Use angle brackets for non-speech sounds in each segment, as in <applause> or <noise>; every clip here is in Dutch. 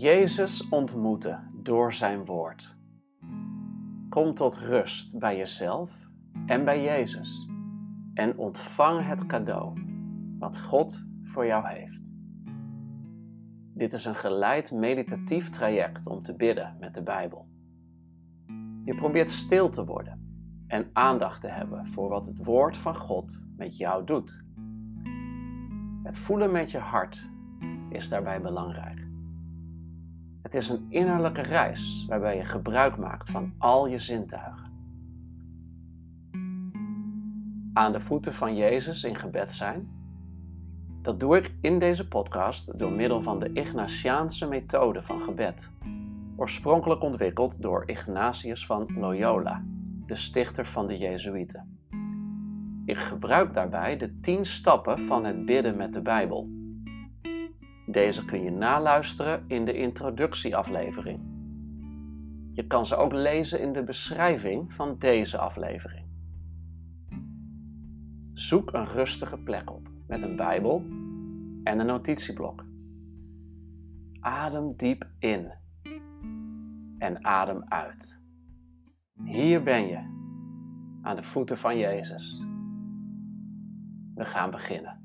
Jezus ontmoeten door zijn woord. Kom tot rust bij jezelf en bij Jezus en ontvang het cadeau wat God voor jou heeft. Dit is een geleid meditatief traject om te bidden met de Bijbel. Je probeert stil te worden en aandacht te hebben voor wat het woord van God met jou doet. Het voelen met je hart is daarbij belangrijk. Het is een innerlijke reis waarbij je gebruik maakt van al je zintuigen. Aan de voeten van Jezus in gebed zijn. Dat doe ik in deze podcast door middel van de Ignatiaanse methode van gebed, oorspronkelijk ontwikkeld door Ignatius van Loyola, de stichter van de Jezuïeten. Ik gebruik daarbij de tien stappen van het bidden met de Bijbel deze kun je naluisteren in de introductieaflevering. Je kan ze ook lezen in de beschrijving van deze aflevering. Zoek een rustige plek op met een Bijbel en een notitieblok. Adem diep in en adem uit. Hier ben je, aan de voeten van Jezus. We gaan beginnen.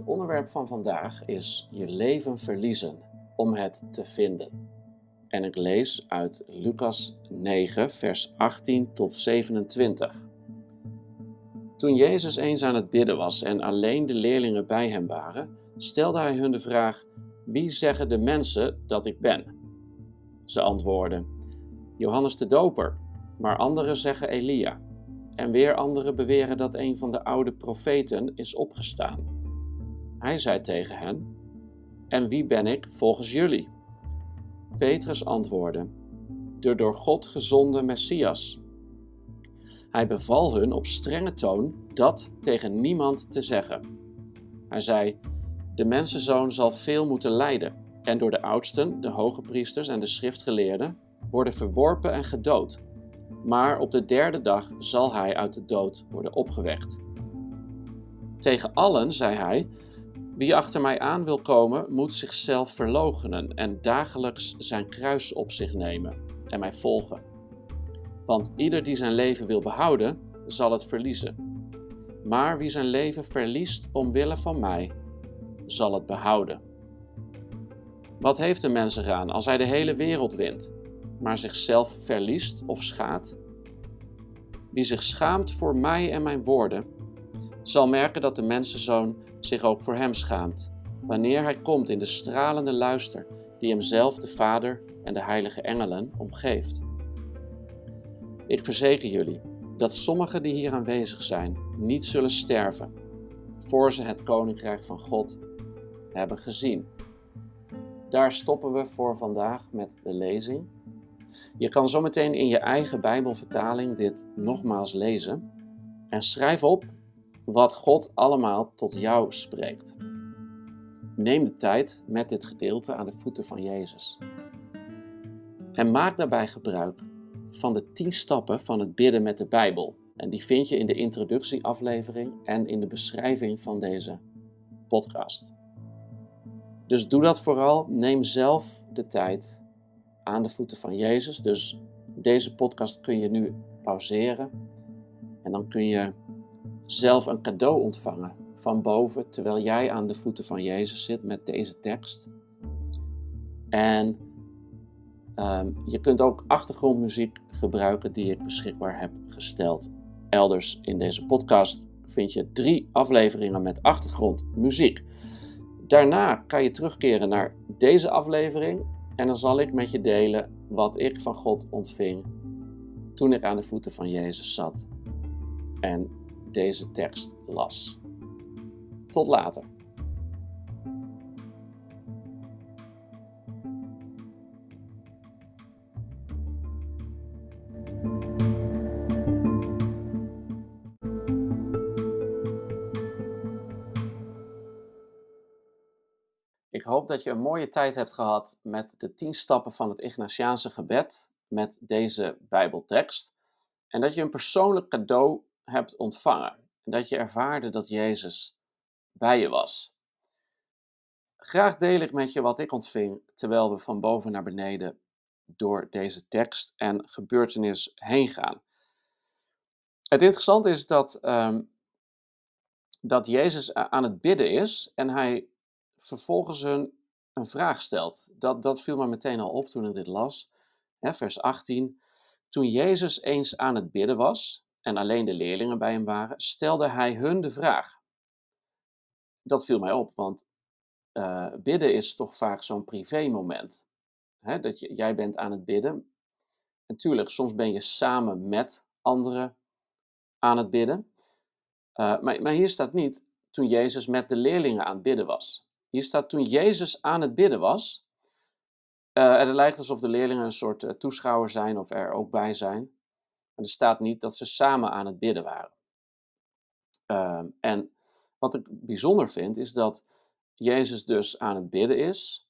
Het onderwerp van vandaag is je leven verliezen om het te vinden. En ik lees uit Lucas 9, vers 18 tot 27. Toen Jezus eens aan het bidden was en alleen de leerlingen bij hem waren, stelde hij hun de vraag: Wie zeggen de mensen dat ik ben? Ze antwoordden: Johannes de Doper, maar anderen zeggen Elia. En weer anderen beweren dat een van de oude profeten is opgestaan. Hij zei tegen hen: En wie ben ik volgens jullie? Petrus antwoordde: De door God gezonde Messias. Hij beval hun op strenge toon dat tegen niemand te zeggen. Hij zei: De mensenzoon zal veel moeten lijden en door de oudsten, de hoge priesters en de schriftgeleerden worden verworpen en gedood. Maar op de derde dag zal hij uit de dood worden opgewekt. Tegen allen zei hij wie achter mij aan wil komen, moet zichzelf verloochenen en dagelijks zijn kruis op zich nemen en mij volgen. Want ieder die zijn leven wil behouden, zal het verliezen. Maar wie zijn leven verliest omwille van mij, zal het behouden. Wat heeft een mens eraan als hij de hele wereld wint, maar zichzelf verliest of schaadt? Wie zich schaamt voor mij en mijn woorden, zal merken dat de mensenzoon zich ook voor hem schaamt, wanneer hij komt in de stralende luister die hemzelf, de Vader en de heilige engelen omgeeft. Ik verzeker jullie dat sommigen die hier aanwezig zijn niet zullen sterven, voor ze het koninkrijk van God hebben gezien. Daar stoppen we voor vandaag met de lezing. Je kan zometeen in je eigen Bijbelvertaling dit nogmaals lezen en schrijf op wat God allemaal tot jou spreekt. Neem de tijd met dit gedeelte aan de voeten van Jezus. En maak daarbij gebruik van de tien stappen van het bidden met de Bijbel. En die vind je in de introductieaflevering en in de beschrijving van deze podcast. Dus doe dat vooral. Neem zelf de tijd aan de voeten van Jezus. Dus deze podcast kun je nu pauzeren. En dan kun je zelf een cadeau ontvangen van boven, terwijl jij aan de voeten van Jezus zit met deze tekst. En ehm, je kunt ook achtergrondmuziek gebruiken die ik beschikbaar heb gesteld. Elders in deze podcast vind je drie afleveringen met achtergrondmuziek. Daarna kan je terugkeren naar deze aflevering en dan zal ik met je delen wat ik van God ontving toen ik aan de voeten van Jezus zat. En deze tekst las. Tot later. Ik hoop dat je een mooie tijd hebt gehad met de 10 stappen van het Ignatiaanse gebed. met deze Bijbeltekst en dat je een persoonlijk cadeau hebt ontvangen. En dat je ervaarde dat Jezus bij je was. Graag deel ik met je wat ik ontving terwijl we van boven naar beneden door deze tekst en gebeurtenis heen gaan. Het interessante is dat, ehm, dat Jezus aan het bidden is en hij vervolgens een, een vraag stelt. Dat, dat viel me meteen al op toen ik dit las. vers 18. Toen Jezus eens aan het bidden was en alleen de leerlingen bij hem waren, stelde hij hun de vraag. Dat viel mij op, want uh, bidden is toch vaak zo'n privé moment. dat je, jij bent aan het bidden. Natuurlijk, soms ben je samen met anderen aan het bidden. Uh, maar, maar hier staat niet toen Jezus met de leerlingen aan het bidden was. Hier staat toen Jezus aan het bidden was. Uh, het lijkt alsof de leerlingen een soort toeschouwer zijn of er ook bij zijn. En er staat niet dat ze samen aan het bidden waren. Uh, en wat ik bijzonder vind, is dat Jezus dus aan het bidden is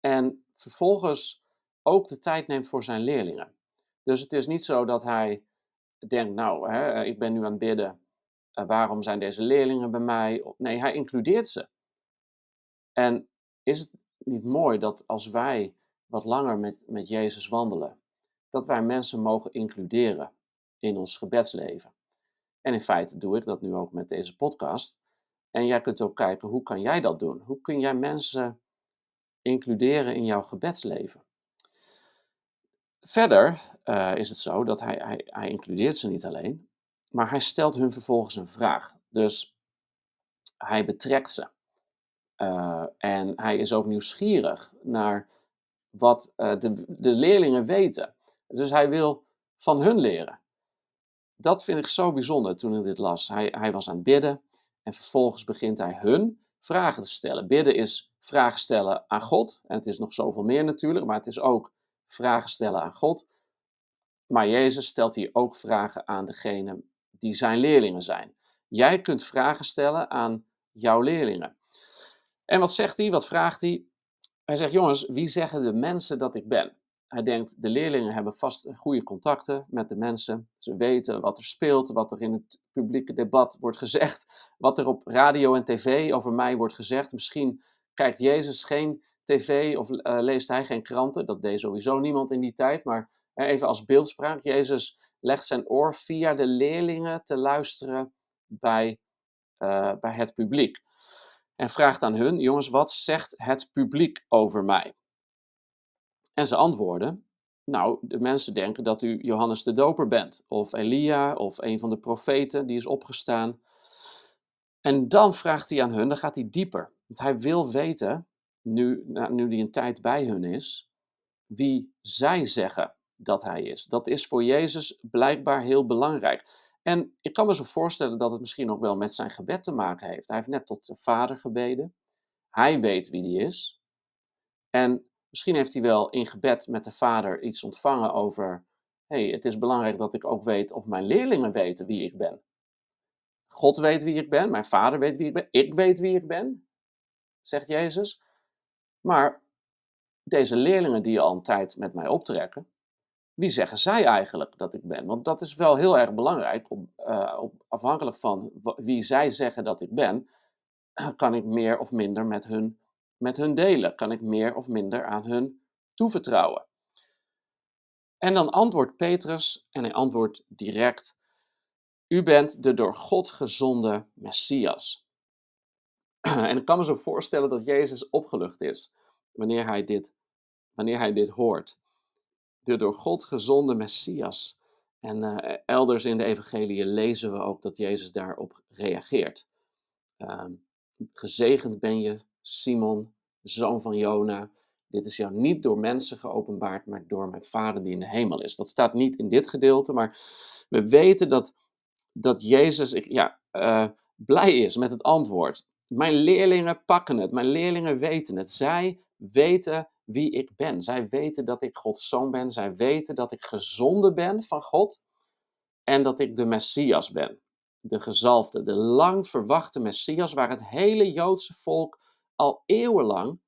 en vervolgens ook de tijd neemt voor zijn leerlingen. Dus het is niet zo dat hij denkt, nou, hè, ik ben nu aan het bidden, uh, waarom zijn deze leerlingen bij mij? Nee, hij includeert ze. En is het niet mooi dat als wij wat langer met, met Jezus wandelen, dat wij mensen mogen includeren in ons gebedsleven? En in feite doe ik dat nu ook met deze podcast. En jij kunt ook kijken, hoe kan jij dat doen? Hoe kun jij mensen includeren in jouw gebedsleven? Verder uh, is het zo dat hij, hij, hij includeert ze niet alleen, maar hij stelt hun vervolgens een vraag. Dus hij betrekt ze. Uh, en hij is ook nieuwsgierig naar wat uh, de, de leerlingen weten. Dus hij wil van hun leren. Dat vind ik zo bijzonder toen ik dit las. Hij, hij was aan het bidden en vervolgens begint hij hun vragen te stellen. Bidden is vragen stellen aan God. En het is nog zoveel meer natuurlijk, maar het is ook vragen stellen aan God. Maar Jezus stelt hier ook vragen aan degene die zijn leerlingen zijn. Jij kunt vragen stellen aan jouw leerlingen. En wat zegt hij? Wat vraagt hij? Hij zegt: Jongens, wie zeggen de mensen dat ik ben? Hij denkt, de leerlingen hebben vast goede contacten met de mensen. Ze weten wat er speelt, wat er in het publieke debat wordt gezegd, <laughs> wat er op radio en tv over mij wordt gezegd. Misschien kijkt Jezus geen tv of uh, leest hij geen kranten. Dat deed sowieso niemand in die tijd. Maar even als beeldspraak, Jezus legt zijn oor via de leerlingen te luisteren bij, uh, bij het publiek. En vraagt aan hun, jongens, wat zegt het publiek over mij? En ze antwoorden, nou, de mensen denken dat u Johannes de Doper bent, of Elia, of een van de profeten die is opgestaan. En dan vraagt hij aan hun, dan gaat hij dieper. Want hij wil weten, nu, nu hij een tijd bij hun is, wie zij zeggen dat hij is. Dat is voor Jezus blijkbaar heel belangrijk. En ik kan me zo voorstellen dat het misschien ook wel met zijn gebed te maken heeft. Hij heeft net tot de Vader gebeden. Hij weet wie die is. En Misschien heeft hij wel in gebed met de vader iets ontvangen over, hey, het is belangrijk dat ik ook weet of mijn leerlingen weten wie ik ben. God weet wie ik ben, mijn vader weet wie ik ben, ik weet wie ik ben, zegt Jezus. Maar deze leerlingen die al een tijd met mij optrekken, wie zeggen zij eigenlijk dat ik ben? Want dat is wel heel erg belangrijk. Op, uh, op, afhankelijk van wie zij zeggen dat ik ben, <clears throat> kan ik meer of minder met hun met hun delen? Kan ik meer of minder aan hun toevertrouwen? En dan antwoordt Petrus en hij antwoordt direct: U bent de door God gezonde Messias. <clears throat> En ik kan me zo voorstellen dat Jezus opgelucht is wanneer hij dit, wanneer hij dit hoort. De door God gezonde Messias. En uh, elders in de evangelie lezen we ook dat Jezus daarop reageert. Uh, gezegend ben je, Simon, zoon van Jona. Dit is jou niet door mensen geopenbaard, maar door mijn Vader die in de hemel is. Dat staat niet in dit gedeelte, maar we weten dat, dat Jezus ja, uh, blij is met het antwoord. Mijn leerlingen pakken het, mijn leerlingen weten het. Zij weten wie ik ben. Zij weten dat ik Gods zoon ben. Zij weten dat ik gezonden ben van God en dat ik de Messias ben. De gezalfde, de lang verwachte Messias, waar het hele Joodse volk al eeuwenlang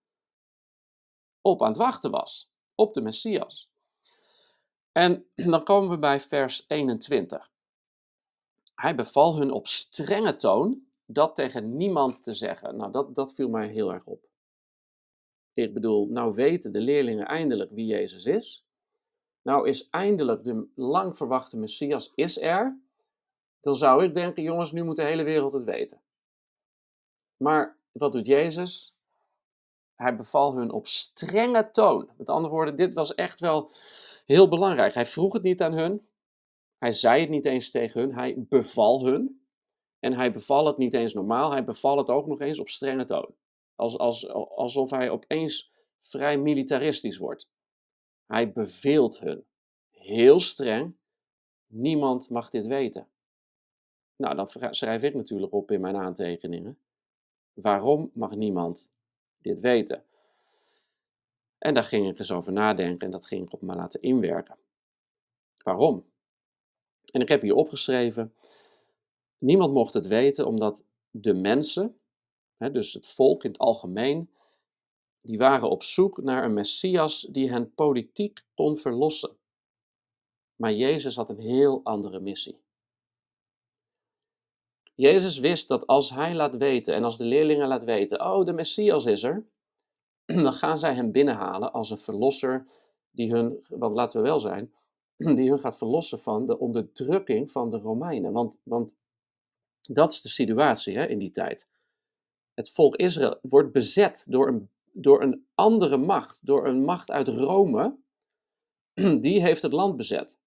op aan het wachten was. Op de Messias. En <clears throat> dan komen we bij vers 21. Hij beval hun op strenge toon dat tegen niemand te zeggen. Nou, dat, dat viel mij heel erg op. Ik bedoel, nou weten de leerlingen eindelijk wie Jezus is. Nou is eindelijk de lang verwachte Messias is er. Dan zou ik denken, jongens, nu moet de hele wereld het weten. Maar wat doet Jezus? Hij beval hun op strenge toon. Met andere woorden, dit was echt wel heel belangrijk. Hij vroeg het niet aan hun. Hij zei het niet eens tegen hun. Hij beval hun. En hij beval het niet eens normaal. Hij beval het ook nog eens op strenge toon. Als, als, alsof hij opeens vrij militaristisch wordt. Hij beveelt hun. Heel streng. Niemand mag dit weten. Nou, dan schrijf ik natuurlijk op in mijn aantekeningen. Waarom mag niemand dit weten? En daar ging ik eens over nadenken en dat ging ik op me laten inwerken. Waarom? En ik heb hier opgeschreven: niemand mocht het weten omdat de mensen, dus het volk in het algemeen, die waren op zoek naar een Messias die hen politiek kon verlossen. Maar Jezus had een heel andere missie. Jezus wist dat als hij laat weten en als de leerlingen laat weten, oh de Messias is er, <clears throat> dan gaan zij hem binnenhalen als een verlosser die hun, want laten we wel zijn, <clears throat> die hun gaat verlossen van de onderdrukking van de Romeinen. Want, want dat is de situatie hè, in die tijd. Het volk Israël wordt bezet door een, door een andere macht, door een macht uit Rome. <clears throat> Die heeft het land bezet.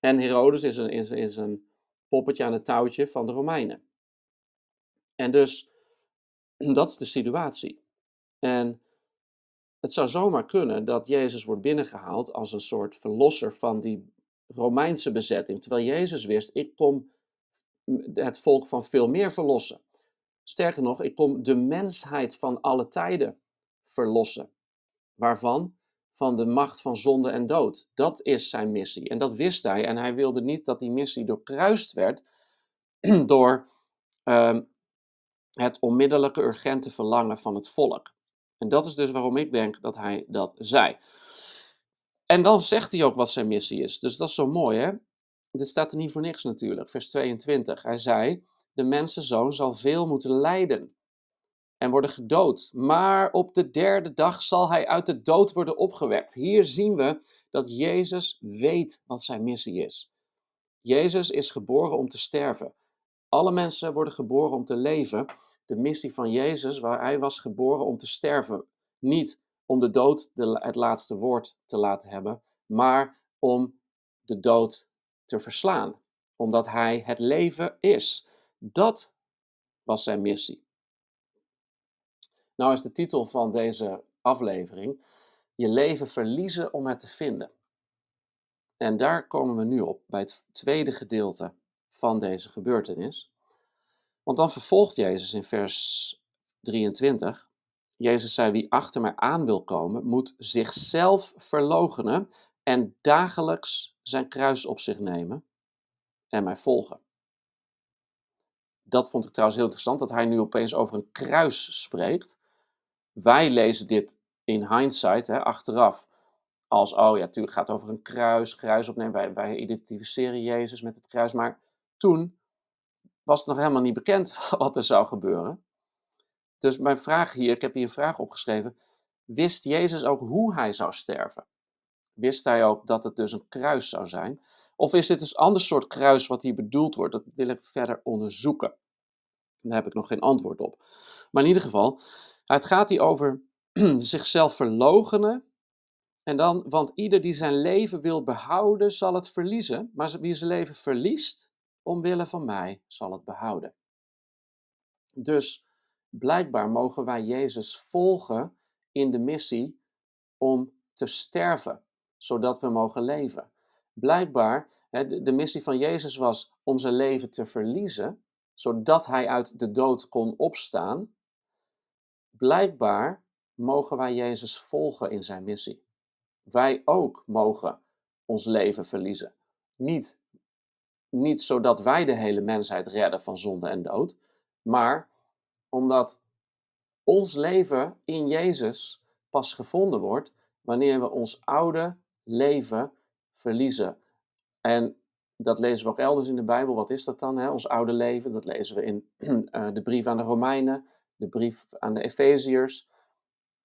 En Herodes is een, is, is een poppetje aan het touwtje van de Romeinen. En dus, <clears throat> dat is de situatie. En het zou zomaar kunnen dat Jezus wordt binnengehaald als een soort verlosser van die Romeinse bezetting. Terwijl Jezus wist, ik kom het volk van veel meer verlossen. Sterker nog, ik kom de mensheid van alle tijden verlossen. Waarvan? Van de macht van zonde en dood. Dat is zijn missie. En dat wist hij. En hij wilde niet dat die missie doorkruist werd <clears throat> door uh, het onmiddellijke urgente verlangen van het volk. En dat is dus waarom ik denk dat hij dat zei. En dan zegt hij ook wat zijn missie is. Dus dat is zo mooi, hè? Dit staat er niet voor niks natuurlijk. Vers 22. Hij zei: De mensenzoon zal veel moeten lijden en worden gedood. Maar op de derde dag zal hij uit de dood worden opgewekt. Hier zien we dat Jezus weet wat zijn missie is. Jezus is geboren om te sterven. Alle mensen worden geboren om te leven de missie van Jezus, waar hij was geboren om te sterven. Niet om de dood het laatste woord te laten hebben, maar om de dood te verslaan. Omdat hij het leven is. Dat was zijn missie. Nou is de titel van deze aflevering: Je leven verliezen om het te vinden. En daar komen we nu op, bij het tweede gedeelte van deze gebeurtenis. Want dan vervolgt Jezus in vers 23. Jezus zei: Wie achter mij aan wil komen, moet zichzelf verloochenen en dagelijks zijn kruis op zich nemen en mij volgen. Dat vond ik trouwens heel interessant, dat hij nu opeens over een kruis spreekt. Wij lezen dit in hindsight, hè, achteraf, als, oh ja, natuurlijk gaat het over een kruis, kruis opnemen. Wij, wij identificeren Jezus met het kruis, maar toen was het nog helemaal niet bekend <laughs> wat er zou gebeuren. Dus mijn vraag hier, ik heb hier een vraag opgeschreven. Wist Jezus ook hoe hij zou sterven? Wist hij ook dat het dus een kruis zou zijn? Of is dit een ander soort kruis wat hier bedoeld wordt? Dat wil ik verder onderzoeken. Daar heb ik nog geen antwoord op. Maar in ieder geval, het gaat hier over <clears throat> zichzelf verlogenen. En dan, want ieder die zijn leven wil behouden, zal het verliezen. Maar wie zijn leven verliest, omwille van mij zal het behouden. Dus blijkbaar mogen wij Jezus volgen in de missie om te sterven, zodat we mogen leven. Blijkbaar, de missie van Jezus was om zijn leven te verliezen, zodat hij uit de dood kon opstaan. Blijkbaar mogen wij Jezus volgen in zijn missie. Wij ook mogen ons leven verliezen. Niet niet zodat wij de hele mensheid redden van zonde en dood, maar omdat ons leven in Jezus pas gevonden wordt wanneer we ons oude leven verliezen. En dat lezen we ook elders in de Bijbel. Wat is dat dan? Hè? Ons oude leven. Dat lezen we in uh, <clears throat> de brief aan de Romeinen, de brief aan de Efeziërs.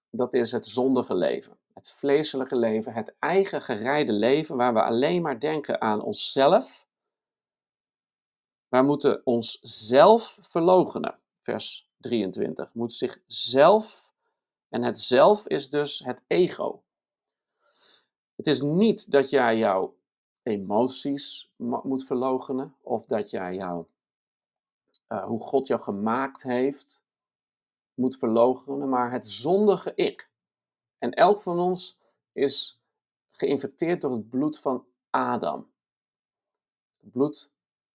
Dat is het zondige leven. Het vleeselijke leven. Het eigen gereide leven waar we alleen maar denken aan onszelf. We moeten onszelf verlogenen. Vers 23. Moet zichzelf. En het zelf is dus het ego. Het is niet dat jij jouw emoties moet verlogenen, of dat jij jou, uh, hoe God jou gemaakt heeft, moet verlogenen, maar het zondige ik. En elk van ons is geïnfecteerd door het bloed van Adam. Het bloed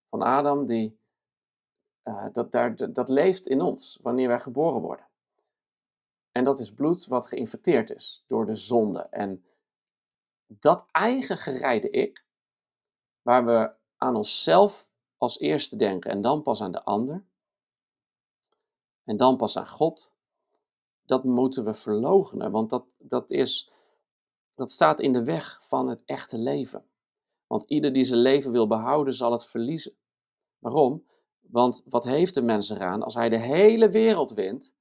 van Adam, die, uh, dat, daar, dat leeft in ons wanneer wij geboren worden. En dat is bloed wat geïnfecteerd is door de zonde. En dat eigen gereide ik, waar we aan onszelf als eerste denken en dan pas aan de ander, en dan pas aan God, dat moeten we verloochenen, want dat, dat, is, dat staat in de weg van het echte leven. Want ieder die zijn leven wil behouden, zal het verliezen. Waarom? Want wat heeft de mens eraan als hij de hele wereld wint,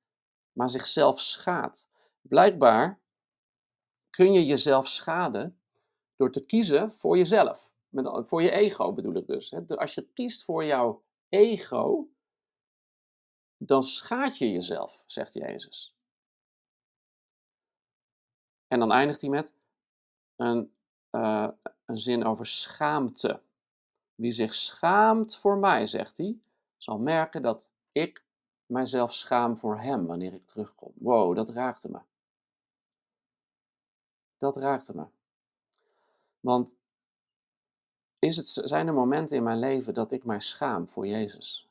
maar zichzelf schaadt? Blijkbaar kun je jezelf schaden door te kiezen voor jezelf. Met, voor je ego bedoel ik dus. Als je kiest voor jouw ego, dan schaad je jezelf, zegt Jezus. En dan eindigt hij met een, uh, een zin over schaamte. Wie zich schaamt voor mij, zegt hij, zal merken dat ik mijzelf schaam voor hem wanneer ik terugkom. Wow, dat raakte me. Dat raakte me. Want is het, zijn er momenten in mijn leven dat ik mij schaam voor Jezus?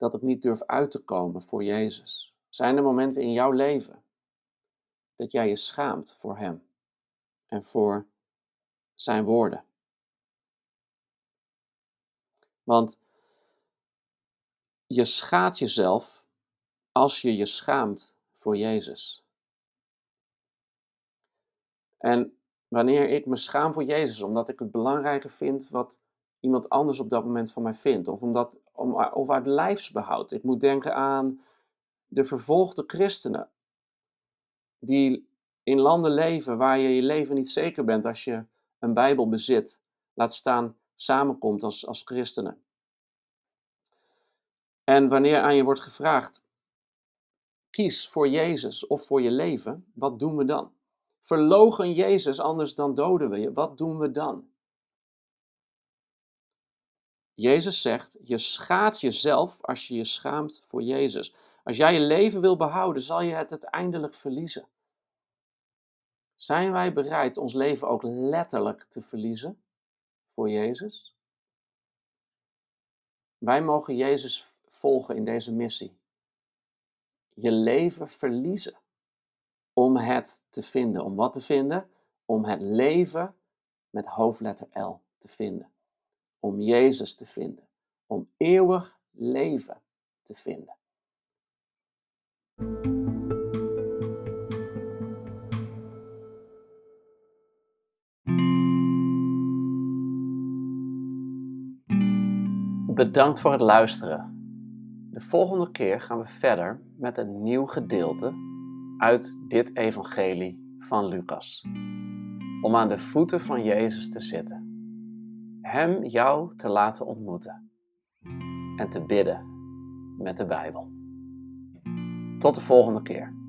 Dat ik niet durf uit te komen voor Jezus? Zijn er momenten in jouw leven dat jij je schaamt voor Hem en voor Zijn woorden? Want je schaadt jezelf als je je schaamt voor Jezus. En wanneer ik me schaam voor Jezus, omdat ik het belangrijker vind wat iemand anders op dat moment van mij vindt, of, omdat, om, of uit lijfsbehoud. Ik moet denken aan de vervolgde christenen, die in landen leven waar je je leven niet zeker bent als je een Bijbel bezit, laat staan samenkomt als, als christenen. En wanneer aan je wordt gevraagd, kies voor Jezus of voor je leven, wat doen we dan? Verlogen Jezus, anders dan doden we je. Wat doen we dan? Jezus zegt, je schaadt jezelf als je je schaamt voor Jezus. Als jij je leven wil behouden, zal je het uiteindelijk verliezen. Zijn wij bereid ons leven ook letterlijk te verliezen voor Jezus? Wij mogen Jezus volgen in deze missie. Je leven verliezen om het te vinden. Om wat te vinden? Om het leven met hoofdletter L te vinden. Om Jezus te vinden. Om eeuwig leven te vinden. Bedankt voor het luisteren. De volgende keer gaan we verder met een nieuw gedeelte uit dit evangelie van Lucas. Om aan de voeten van Jezus te zitten. Hem jou te laten ontmoeten. En te bidden met de Bijbel. Tot de volgende keer.